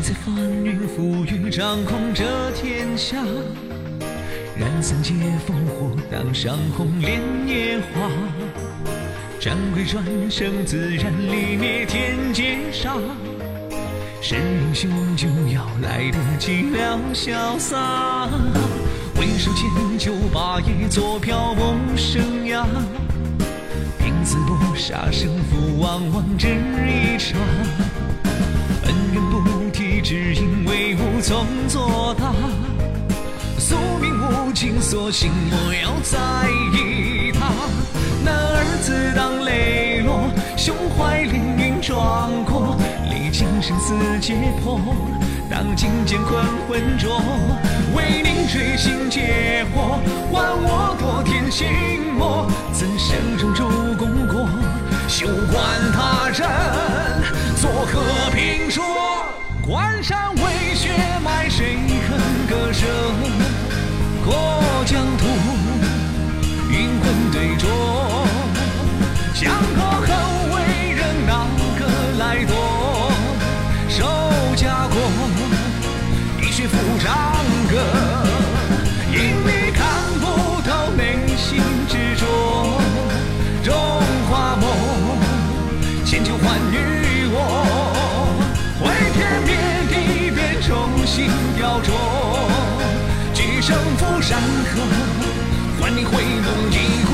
自在翻云覆雨掌控这天下，燃三界烽火，当上红莲野花。战鬼转生，自然力灭天劫杀。是英雄就要来得寂寥潇洒，回首千秋霸业，做漂泊生涯。拼死搏杀，胜负往往只一场。只因为无从作答。宿命无情，索性莫要在意他。男儿自当磊落，胸怀凌云壮阔。历经生死劫迫，当金剑困浑浊。为您追心劫火，换我多天心魔。怎生中周功过，休管他人作何评说？关山为血脉，谁肯割舍？过疆土，阴魂对酌。江河恨为人，哪个来夺？守家国，一血复长歌。因你看不透内心执着，中华梦，千秋还于心雕琢。举胜负山河，换你回眸一股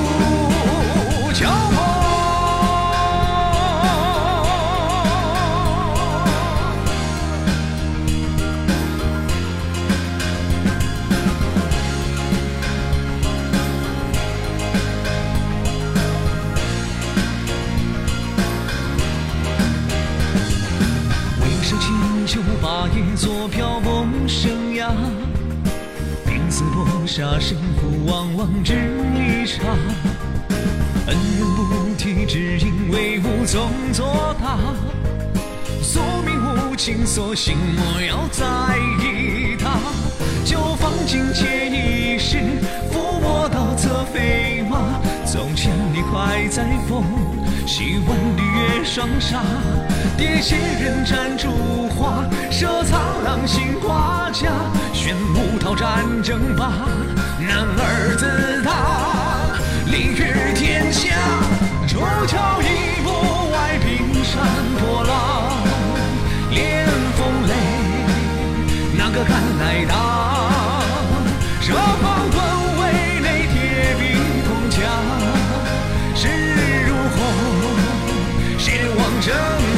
秋霸业，做漂泊生涯。拼死搏杀，胜负往往只一刹。恩怨不提，只因为无从作答。宿命无情，索性莫要在意越霜沙。喋血人斩烛花，射苍狼心挂甲。玄武讨战争霸，男儿自大，立于天下。出鞘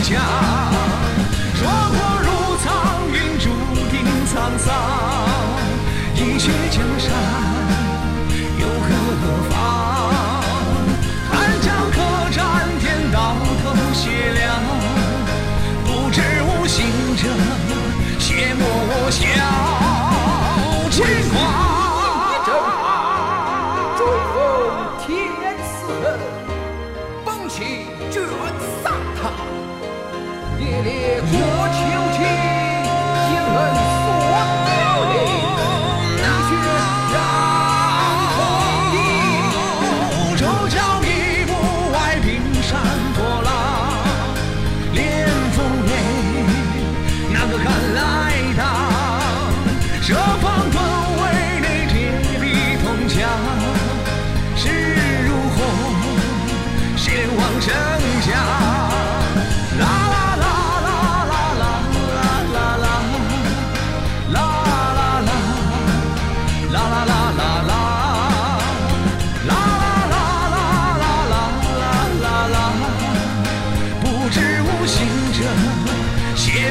家？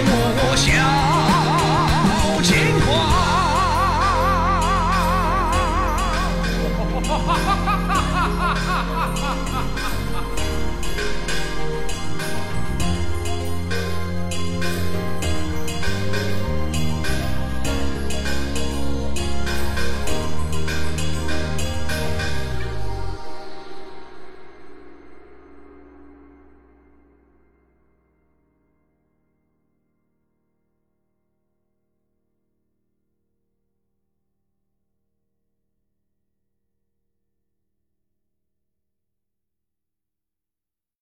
Mùa 想